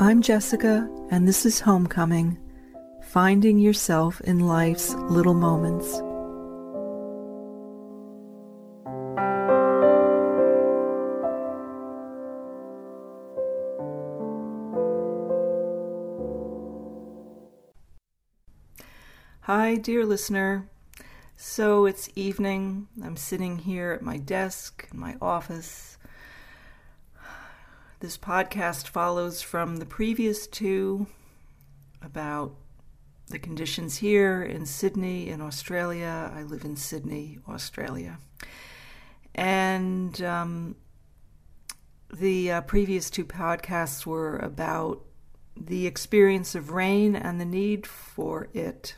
I'm Jessica, and this is Homecoming Finding Yourself in Life's Little Moments. Hi, dear listener. So it's evening. I'm sitting here at my desk in my office this podcast follows from the previous two about the conditions here in Sydney, in Australia. I live in Sydney, Australia. And um, the uh, previous two podcasts were about the experience of rain and the need for it.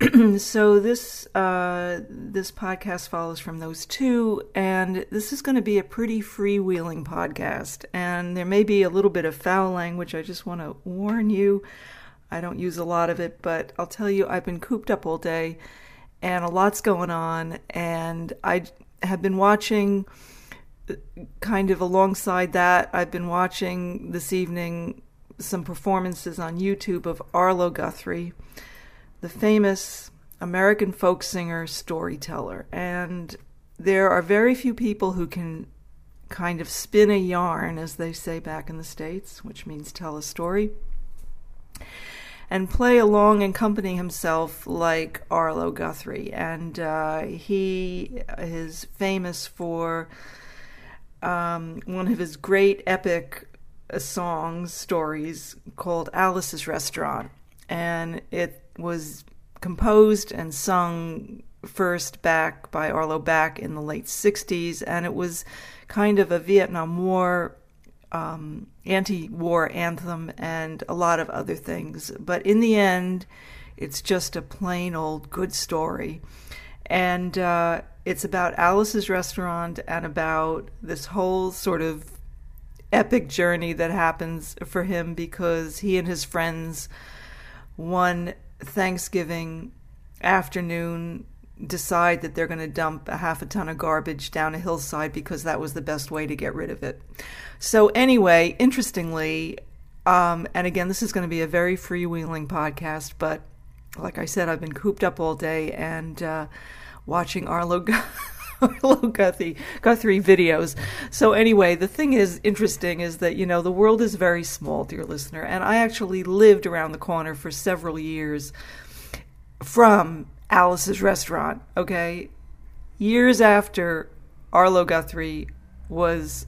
so this uh, this podcast follows from those two, and this is going to be a pretty freewheeling podcast, and there may be a little bit of foul language. I just want to warn you. I don't use a lot of it, but I'll tell you, I've been cooped up all day, and a lot's going on, and I have been watching. Kind of alongside that, I've been watching this evening some performances on YouTube of Arlo Guthrie the famous American folk singer storyteller. And there are very few people who can kind of spin a yarn, as they say back in the States, which means tell a story, and play along and accompany himself like Arlo Guthrie. And uh, he is famous for um, one of his great epic songs, stories called Alice's Restaurant. And it was composed and sung first back by Arlo back in the late 60s, and it was kind of a Vietnam War um, anti war anthem and a lot of other things. But in the end, it's just a plain old good story. And uh, it's about Alice's restaurant and about this whole sort of epic journey that happens for him because he and his friends one Thanksgiving afternoon decide that they're going to dump a half a ton of garbage down a hillside because that was the best way to get rid of it. So, anyway, interestingly, um, and again, this is going to be a very freewheeling podcast, but like I said, I've been cooped up all day and uh, watching Arlo. Arlo Guthrie, Guthrie videos. So anyway, the thing is interesting is that you know the world is very small, dear listener, and I actually lived around the corner for several years from Alice's restaurant. Okay, years after Arlo Guthrie was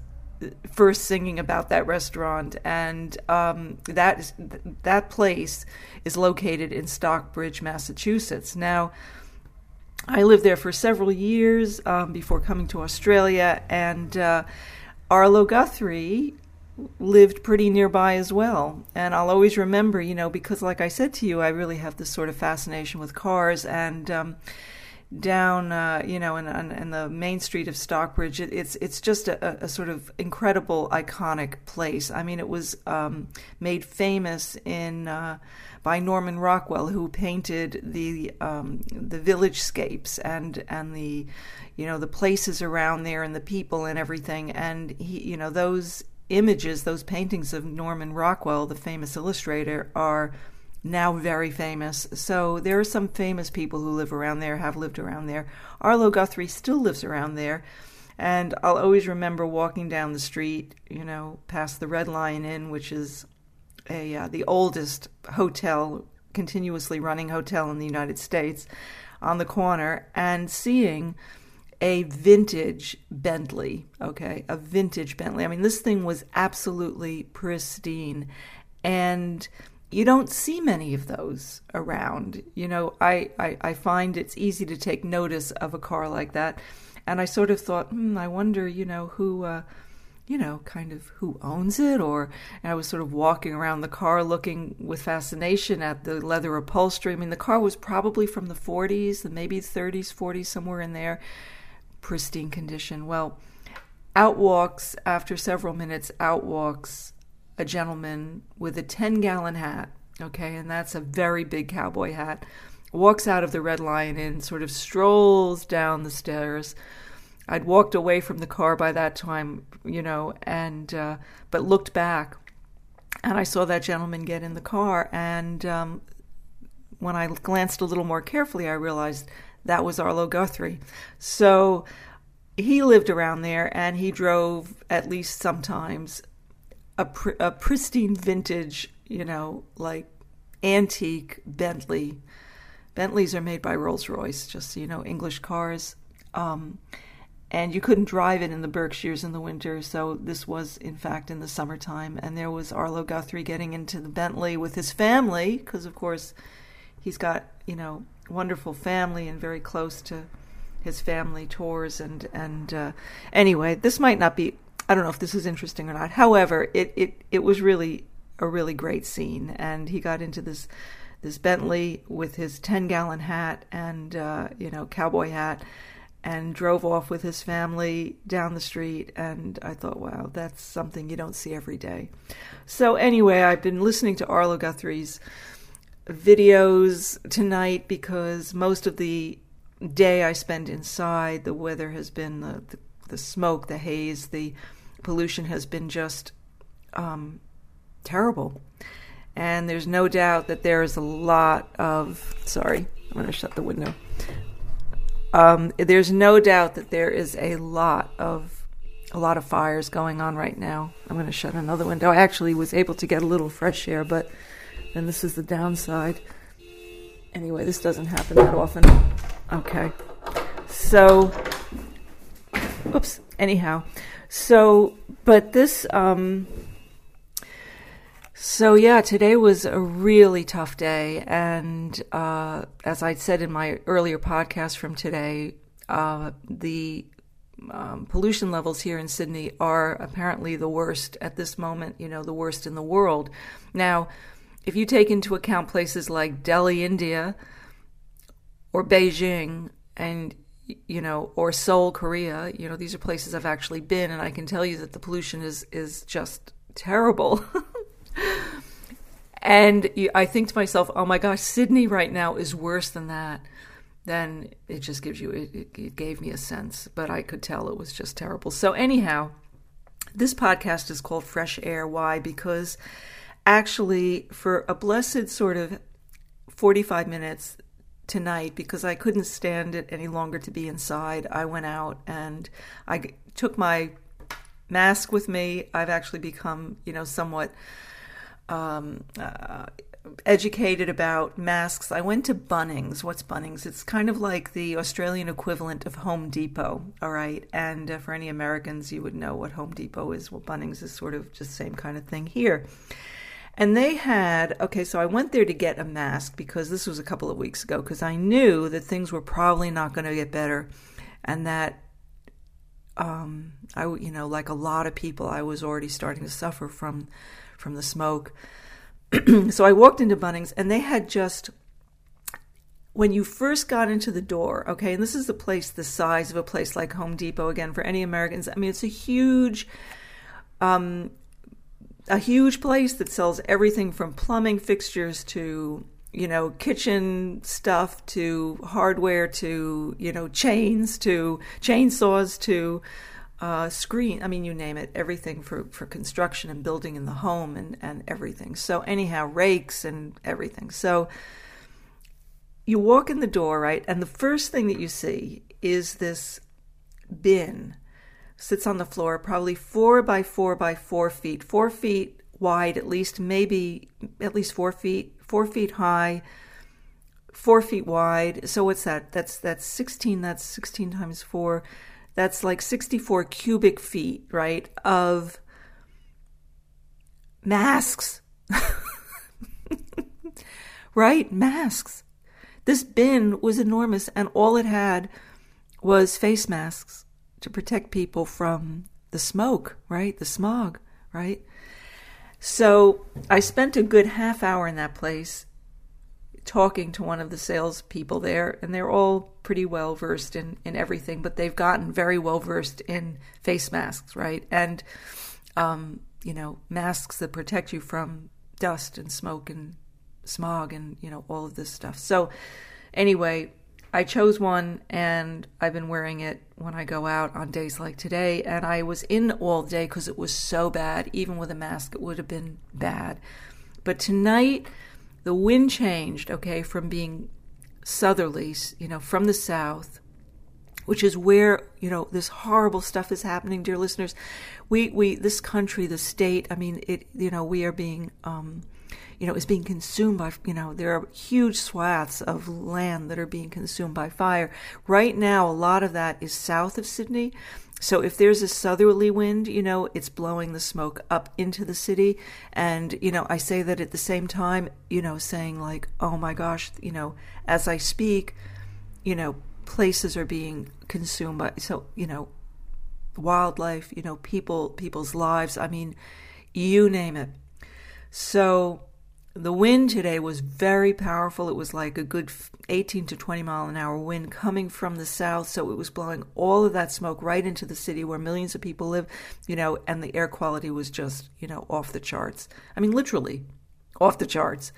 first singing about that restaurant, and um, that place is located in Stockbridge, Massachusetts. Now I lived there for several years um, before coming to Australia, and uh, Arlo Guthrie lived pretty nearby as well. And I'll always remember, you know, because like I said to you, I really have this sort of fascination with cars and. Um, down, uh, you know, in, in, the main street of Stockbridge, it, it's it's just a, a, sort of incredible, iconic place. I mean, it was um, made famous in uh, by Norman Rockwell, who painted the um, the village scapes and and the you know the places around there and the people and everything. And he, you know, those images, those paintings of Norman Rockwell, the famous illustrator, are now very famous. So there are some famous people who live around there, have lived around there. Arlo Guthrie still lives around there. And I'll always remember walking down the street, you know, past the Red Lion Inn, which is a uh, the oldest hotel, continuously running hotel in the United States, on the corner, and seeing a vintage Bentley. Okay, a vintage Bentley. I mean, this thing was absolutely pristine, and you don't see many of those around. You know, I, I, I, find it's easy to take notice of a car like that. And I sort of thought, hmm, I wonder, you know, who, uh, you know, kind of who owns it. Or I was sort of walking around the car looking with fascination at the leather upholstery. I mean, the car was probably from the 40s, maybe 30s, 40s, somewhere in there, pristine condition. Well, out walks, after several minutes, out walks a gentleman with a 10 gallon hat, okay, and that's a very big cowboy hat, walks out of the Red Lion and sort of strolls down the stairs. I'd walked away from the car by that time, you know, and uh, but looked back, and I saw that gentleman get in the car. And um, when I glanced a little more carefully, I realized that was Arlo Guthrie. So he lived around there and he drove at least sometimes a, pr- a pristine vintage, you know, like antique Bentley. Bentleys are made by Rolls Royce, just so you know, English cars. Um, and you couldn't drive it in the Berkshires in the winter, so this was, in fact, in the summertime. And there was Arlo Guthrie getting into the Bentley with his family, because, of course, he's got, you know, wonderful family and very close to his family tours and and uh, anyway, this might not be. I don't know if this is interesting or not. However, it it it was really a really great scene, and he got into this this Bentley with his ten gallon hat and uh, you know cowboy hat, and drove off with his family down the street. And I thought, wow, that's something you don't see every day. So anyway, I've been listening to Arlo Guthrie's videos tonight because most of the day I spend inside, the weather has been the, the, the smoke, the haze, the pollution has been just um, terrible. And there's no doubt that there is a lot of. Sorry, I'm going to shut the window. Um, there's no doubt that there is a lot of a lot of fires going on right now. I'm going to shut another window. I actually was able to get a little fresh air, but then this is the downside. Anyway, this doesn't happen that often. Okay. So, oops. Anyhow, so, but this, um, so yeah, today was a really tough day, and uh, as I said in my earlier podcast from today, uh, the um, pollution levels here in Sydney are apparently the worst at this moment. You know, the worst in the world. Now, if you take into account places like Delhi, India, or Beijing and you know or Seoul Korea you know these are places I've actually been and I can tell you that the pollution is is just terrible. And I think to myself oh my gosh Sydney right now is worse than that. Then it just gives you it, it gave me a sense but I could tell it was just terrible. So anyhow this podcast is called fresh air. Why? Because actually for a blessed sort of 45 minutes tonight because I couldn't stand it any longer to be inside. I went out and I took my mask with me. I've actually become, you know, somewhat um, uh, educated about masks. I went to Bunnings. What's Bunnings? It's kind of like the Australian equivalent of Home Depot, all right? And uh, for any Americans, you would know what Home Depot is. Well, Bunnings is sort of just same kind of thing here. And they had, okay, so I went there to get a mask because this was a couple of weeks ago because I knew that things were probably not going to get better and that, um, I, you know, like a lot of people, I was already starting to suffer from, from the smoke. so I walked into Bunnings and they had just, when you first got into the door, okay, and this is a place the size of a place like Home Depot, again, for any Americans, I mean, it's a huge, um, a huge place that sells everything from plumbing fixtures to you know kitchen stuff to hardware to you know chains to chainsaws to uh, screen i mean you name it everything for, for construction and building in the home and, and everything. So anyhow rakes and everything. So you walk in the door right and the first thing that you see is this bin sits on the floor, probably four by four by four feet, four feet wide at least, maybe at least four feet, four feet high, four feet wide. So what's that? That's that's sixteen. That's sixteen times four. That's like sixty-four cubic feet, right? Of masks, right? Masks. This bin was enormous, and all it had was face masks to protect people from the smoke, right? The smog, right? So I spent a good half hour in that place talking to one of the salespeople there, and they're all pretty well versed in, in everything, but they've gotten very well versed in face masks, right? And, um, you know, masks that protect you from dust and smoke and smog and, you know, all of this stuff. So, anyway, I chose one and I've been wearing it when I go out on days like today. And I was in all day because it was so bad. Even with a mask, it would have been bad. But tonight, the wind changed, okay, from being southerly, you know, from the south, which is where, you know, this horrible stuff is happening, dear listeners. We, we, this country, the state, I mean, it, you know, we are being, um, you know, is being consumed by, you know, there are huge swaths of land that are being consumed by fire. Right now, a lot of that is south of Sydney. So if there's a southerly wind, you know, it's blowing the smoke up into the city. And, you know, I say that at the same time, you know, saying like, oh my gosh, you know, as I speak, you know, places are being consumed by, so, you know, wildlife, you know, people, people's lives. I mean, you name it. So the wind today was very powerful. It was like a good 18 to 20 mile an hour wind coming from the south. So it was blowing all of that smoke right into the city where millions of people live, you know, and the air quality was just, you know, off the charts. I mean, literally off the charts.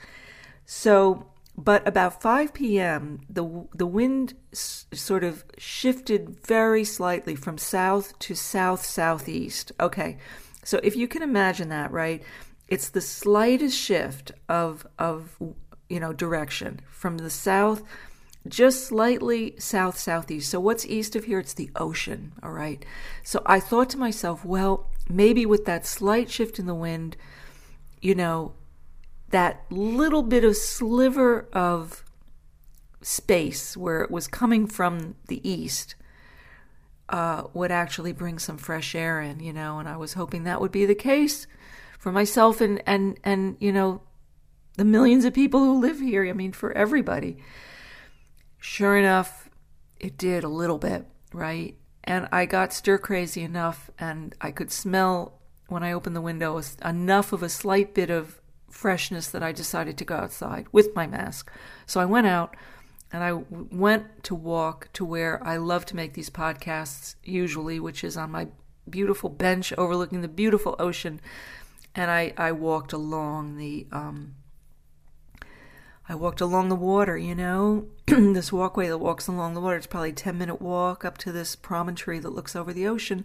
So, but about 5 p.m., the, the wind s- sort of shifted very slightly from south to south southeast. Okay. So if you can imagine that, right? It's the slightest shift of of you know direction from the south just slightly south southeast. So what's east of here? It's the ocean all right? So i thought to myself well maybe with that slight shift in the wind you know that little bit of sliver of space where it was coming from the east uh, would actually bring some fresh air in, you know, and I was hoping that would be the case for myself and and and you know the millions of people who live here. I mean, for everybody. Sure enough, it did a little bit, right? And I got stir crazy enough, and I could smell when I opened the window enough of a slight bit of freshness that I decided to go outside with my mask. So I went out and I went to walk to where I love to make these podcasts usually, which is on my beautiful bench overlooking the beautiful ocean and I, I walked along the um, I walked along the water, you know, this walkway that walks along the water. It's probably a 10 minute walk up to this promontory that looks over the ocean.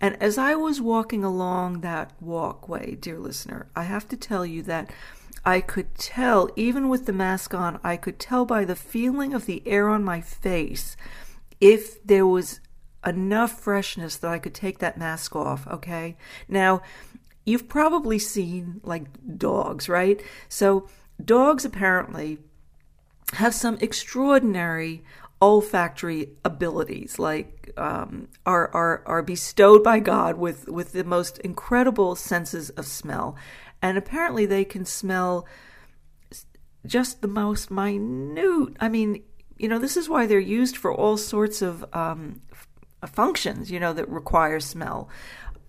And as I was walking along that walkway, dear listener, I have to tell you that I could tell, even with the mask on, I could tell by the feeling of the air on my face if there was enough freshness that I could take that mask off, okay? Now, you've probably seen like dogs, right? So dogs apparently have some extraordinary olfactory abilities, like um, are are are bestowed by God with with the most incredible senses of smell, and apparently they can smell just the most minute. I mean, you know, this is why they're used for all sorts of um, functions, you know, that require smell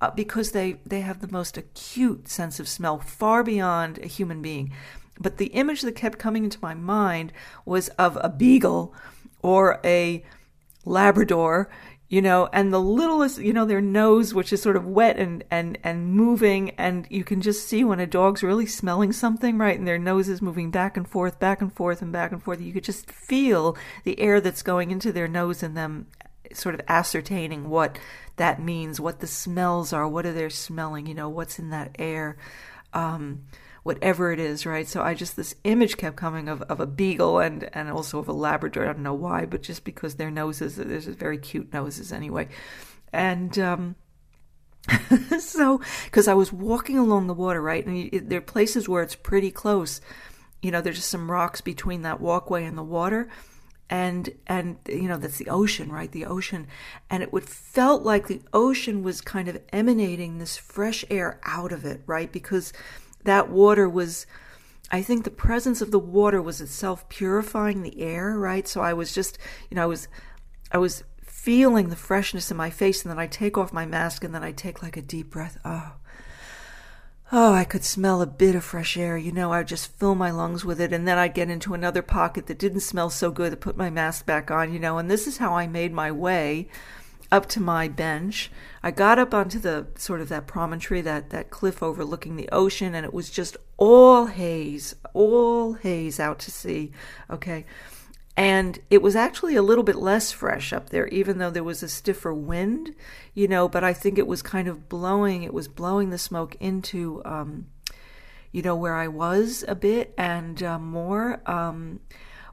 uh, because they, they have the most acute sense of smell, far beyond a human being. But the image that kept coming into my mind was of a beagle or a Labrador, you know, and the littlest, you know, their nose, which is sort of wet and, and, and moving, and you can just see when a dog's really smelling something, right? And their nose is moving back and forth, back and forth, and back and forth. You could just feel the air that's going into their nose and them sort of ascertaining what that means, what the smells are, what are they smelling, you know, what's in that air, um, whatever it is, right? So I just, this image kept coming of, of a beagle and, and also of a Labrador. I don't know why, but just because their noses, there's very cute noses anyway. And, um, so, because I was walking along the water, right, and you, there are places where it's pretty close. You know, there's just some rocks between that walkway and the water, and and you know that's the ocean right? The ocean. And it would felt like the ocean was kind of emanating this fresh air out of it right? Because that water was i think the presence of the water was itself purifying the air right? So i was just you know i was i was feeling the freshness in my face and then i take off my mask and then i take like a deep breath. Oh Oh, I could smell a bit of fresh air. You know, I'd just fill my lungs with it, and then I'd get into another pocket that didn't smell so good to put my mask back on, you know, and this is how I made my way up to my bench. I got up onto the sort of that promontory, that, that cliff overlooking the ocean, and it was just all haze, all haze out to sea. Okay. And it was actually a little bit less fresh up there, even though there was a stiffer wind, you know. But I think it was kind of blowing. It was blowing the smoke into, um, you know, where I was a bit and uh, more. Um,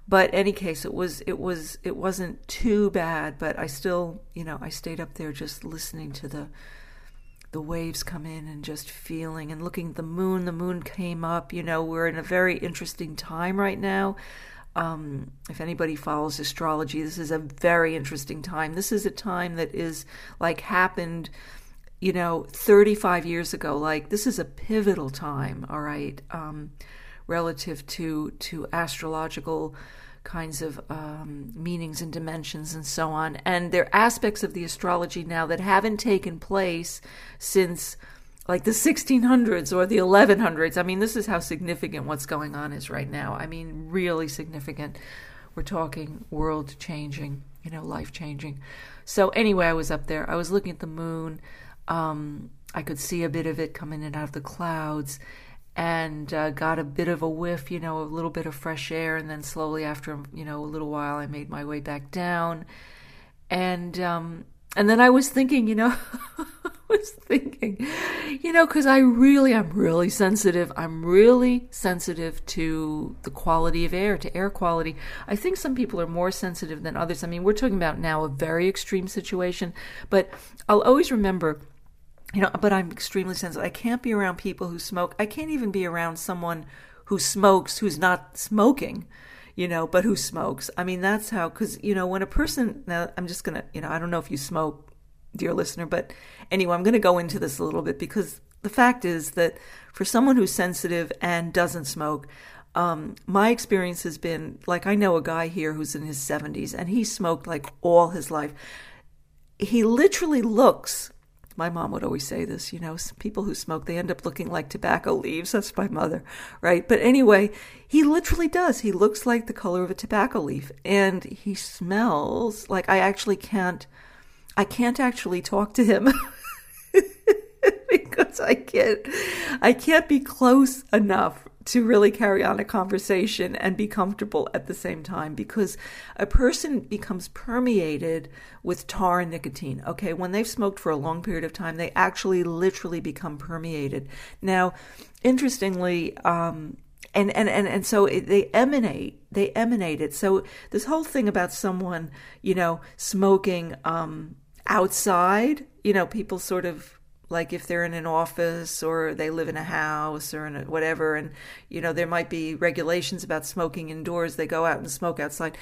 but any case, it was it was it wasn't too bad. But I still, you know, I stayed up there just listening to the the waves come in and just feeling and looking at the moon. The moon came up. You know, we're in a very interesting time right now. Um, if anybody follows astrology, this is a very interesting time. This is a time that is like happened, you know, 35 years ago. Like this is a pivotal time, all right, um, relative to to astrological kinds of um, meanings and dimensions and so on. And there are aspects of the astrology now that haven't taken place since like the 1600s or the 1100s. I mean, this is how significant what's going on is right now. I mean, really significant. We're talking world changing, you know, life changing. So, anyway, I was up there. I was looking at the moon. Um, I could see a bit of it coming in out of the clouds and uh, got a bit of a whiff, you know, a little bit of fresh air. And then slowly, after, you know, a little while, I made my way back down. And, um, and then I was thinking, you know, was thinking, you know, because I really, I'm really sensitive. I'm really sensitive to the quality of air, to air quality. I think some people are more sensitive than others. I mean, we're talking about now a very extreme situation, but I'll always remember you know, but I'm extremely sensitive. I can't be around people who smoke. I can't even be around someone who smokes who's not smoking, you know, but who smokes. I mean, that's how, because, you know, when a person, now I'm just going to, you know, I don't know if you smoke, dear listener. But anyway, I'm going to go into this a little bit because the fact is that for someone who's sensitive and doesn't smoke, um, my experience has been like I know a guy here who's in his 70s and he smoked like all his life. He literally looks. My mom would always say this, you know, people who smoke, they end up looking like tobacco leaves. That's my mother, right? But anyway, he literally does. He looks like the color of a tobacco leaf and he smells like I actually can't I can't actually talk to him because I can't I can't be close enough to really carry on a conversation and be comfortable at the same time because a person becomes permeated with tar and nicotine. Okay, when they've smoked for a long period of time, they actually literally become permeated. Now, interestingly, um, and and and and so it, they emanate they emanate it. So this whole thing about someone you know smoking um outside you know people sort of like if they're in an office or they live in a house or in a whatever and you know there might be regulations about smoking indoors they go out and smoke outside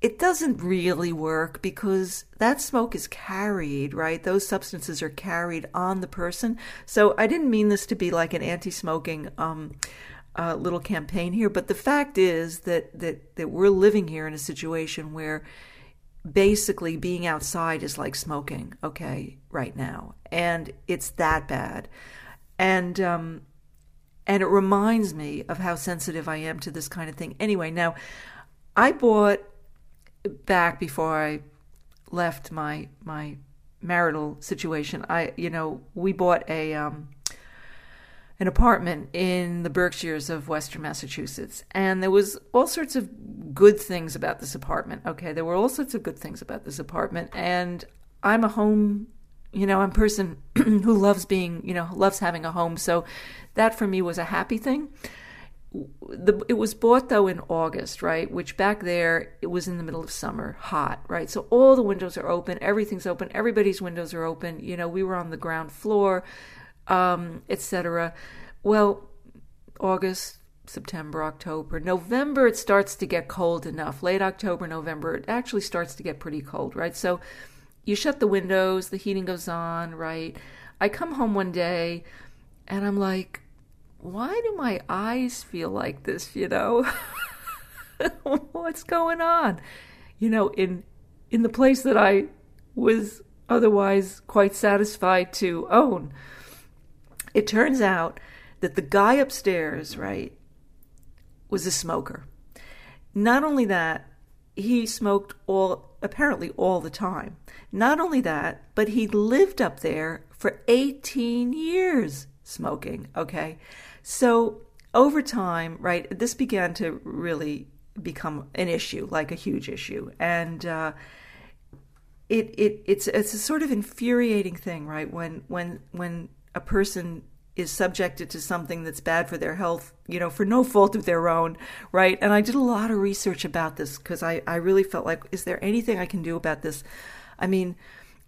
it doesn't really work because that smoke is carried, right? Those substances are carried on the person. So I didn't mean this to be like an anti-smoking um, uh, little campaign here, but the fact is that that that we're living here in a situation where basically being outside is like smoking, okay, right now, and it's that bad, and um, and it reminds me of how sensitive I am to this kind of thing. Anyway, now I bought back before I left my my marital situation. I you know we bought a um, an apartment in the Berkshires of Western Massachusetts. And there was all sorts of good things about this apartment. Okay, there were all sorts of good things about this apartment. And I'm a home, you know, I'm a person who loves being, you know, loves having a home. So that for me was a happy thing. The, it was bought though in August, right? Which back there it was in the middle of summer, hot, right? So all the windows are open, everything's open, everybody's windows are open. You know, we were on the ground floor um, etc. Well, August, September, October, November, it starts to get cold enough. Late October, November, it actually starts to get pretty cold, right? So you shut the windows, the heating goes on, right? I come home one day and I'm like, why do my eyes feel like this, you know? What's going on? You know, in in the place that I was otherwise quite satisfied to own. It turns out that the guy upstairs, right, was a smoker. Not only that, he smoked all apparently all the time. Not only that, but he lived up there for 18 years smoking, okay? So over time, right, this began to really become an issue, like a huge issue, and uh, it it it's it's a sort of infuriating thing, right? When when when a person is subjected to something that's bad for their health, you know, for no fault of their own, right? And I did a lot of research about this because I, I really felt like, is there anything I can do about this? I mean,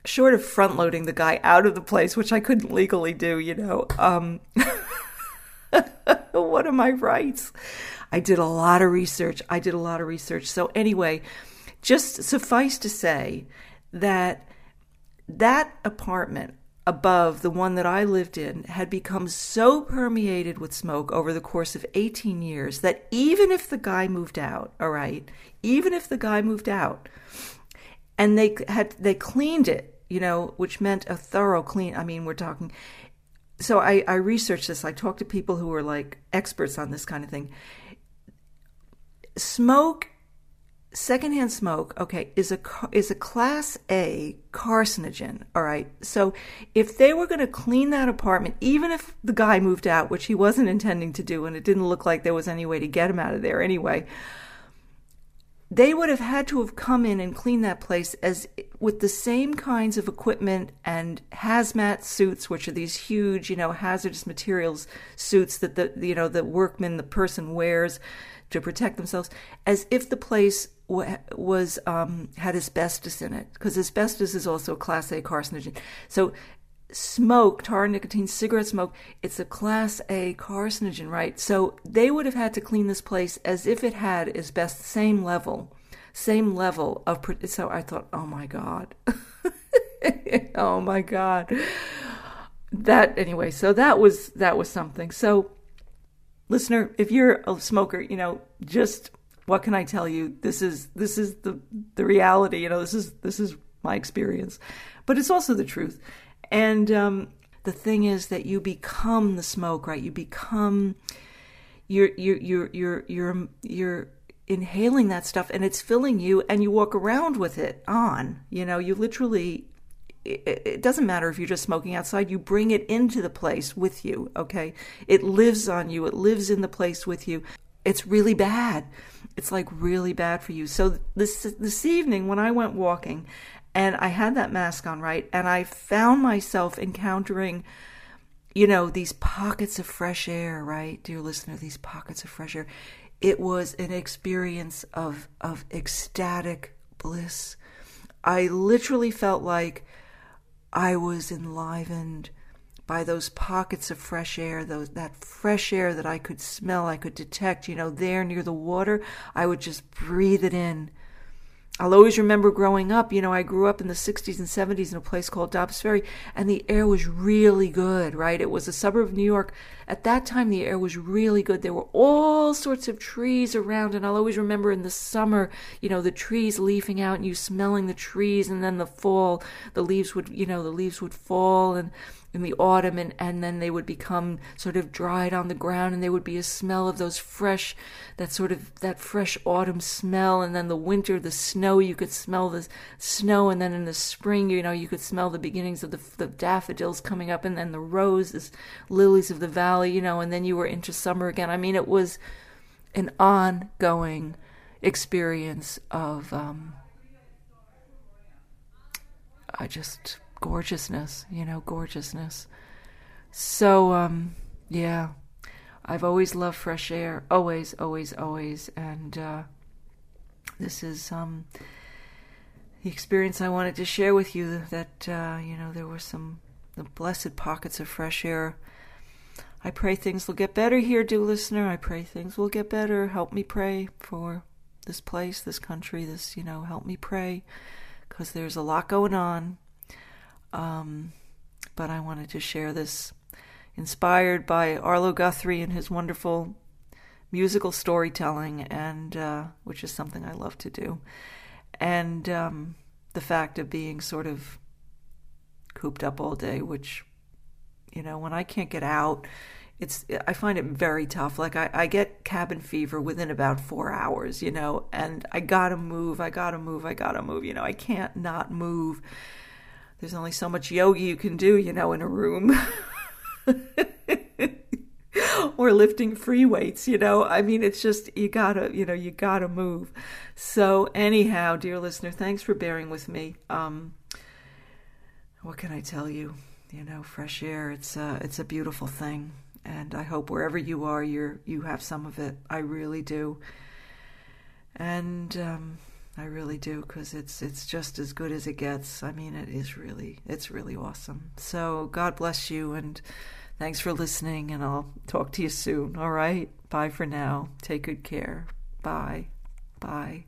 short of front loading the guy out of the place, which I couldn't legally do, you know, um, what are my rights? I did a lot of research. I did a lot of research. So, anyway, just suffice to say that that apartment above the one that I lived in had become so permeated with smoke over the course of 18 years that even if the guy moved out, all right, even if the guy moved out and they had they cleaned it, you know, which meant a thorough clean, I mean, we're talking so I, I researched this. I talked to people who were like experts on this kind of thing. Smoke secondhand smoke, okay, is a is a class A carcinogen, all right? So if they were going to clean that apartment, even if the guy moved out, which he wasn't intending to do and it didn't look like there was any way to get him out of there anyway, they would have had to have come in and cleaned that place as with the same kinds of equipment and hazmat suits which are these huge you know hazardous materials suits that the you know the workman the person wears to protect themselves as if the place was um, had asbestos in it because asbestos is also a class A carcinogen. So smoke, tar, nicotine, cigarette smoke, it's a class A carcinogen, right? So they would have had to clean this place as if it had asbestos, same level, same level of. So I thought, oh my god, oh my god. That anyway, so that was that was something. So listener, if you're a smoker, you know, just what can I tell you? This is this is the the reality. You know, this is this is my experience, but it's also the truth. And um, the thing is that you become the smoke, right? You become you're you're you're you're you're you're inhaling that stuff, and it's filling you, and you walk around with it on. You know, you literally. It, it doesn't matter if you're just smoking outside, you bring it into the place with you, okay? It lives on you, it lives in the place with you. It's really bad it's like really bad for you. So this this evening when I went walking and I had that mask on, right? And I found myself encountering you know, these pockets of fresh air, right? Dear listener, these pockets of fresh air. It was an experience of of ecstatic bliss. I literally felt like I was enlivened by those pockets of fresh air, those that fresh air that I could smell, I could detect, you know, there near the water, I would just breathe it in I'll always remember growing up, you know, I grew up in the 60s and 70s in a place called Dobbs Ferry, and the air was really good, right? It was a suburb of New York. At that time, the air was really good. There were all sorts of trees around, and I'll always remember in the summer, you know, the trees leafing out and you smelling the trees, and then the fall, the leaves would, you know, the leaves would fall, and in the autumn and, and then they would become sort of dried on the ground and there would be a smell of those fresh that sort of that fresh autumn smell and then the winter the snow you could smell the snow and then in the spring you know you could smell the beginnings of the, the daffodils coming up and then the roses lilies of the valley you know and then you were into summer again. I mean it was an ongoing experience of um, I just gorgeousness, you know, gorgeousness. So, um, yeah, I've always loved fresh air, always, always, always, and uh, this is um, the experience I wanted to share with you. That uh, you know, there were some the blessed pockets of fresh air. I pray things will get better here, dear listener. I pray things will get better. Help me pray for this place, this country, this, you know, help me pray because there's a lot going on. Um, but I wanted to share this inspired by Arlo Guthrie and his wonderful musical storytelling, and uh, which is something I love to do, and um, the fact of being sort of cooped up all day, which you know when I can't get out. It's I find it very tough. Like I, I get cabin fever within about four hours, you know, and I gotta move, I gotta move, I gotta move, you know, I can't not move there's only so much yoga you can do, you know, in a room. or lifting free weights, you know. I mean, it's just you gotta, you know, you gotta move. So anyhow, dear listener, thanks for bearing with me. Um, what can I tell you? You know, fresh air. It's a, it's a beautiful thing, and I hope wherever you are, you're you have some of it. I really do, and um, I really do because it's it's just as good as it gets. I mean, it is really it's really awesome. So God bless you, and thanks for listening. And I'll talk to you soon. All right, bye for now. Take good care. Bye, bye.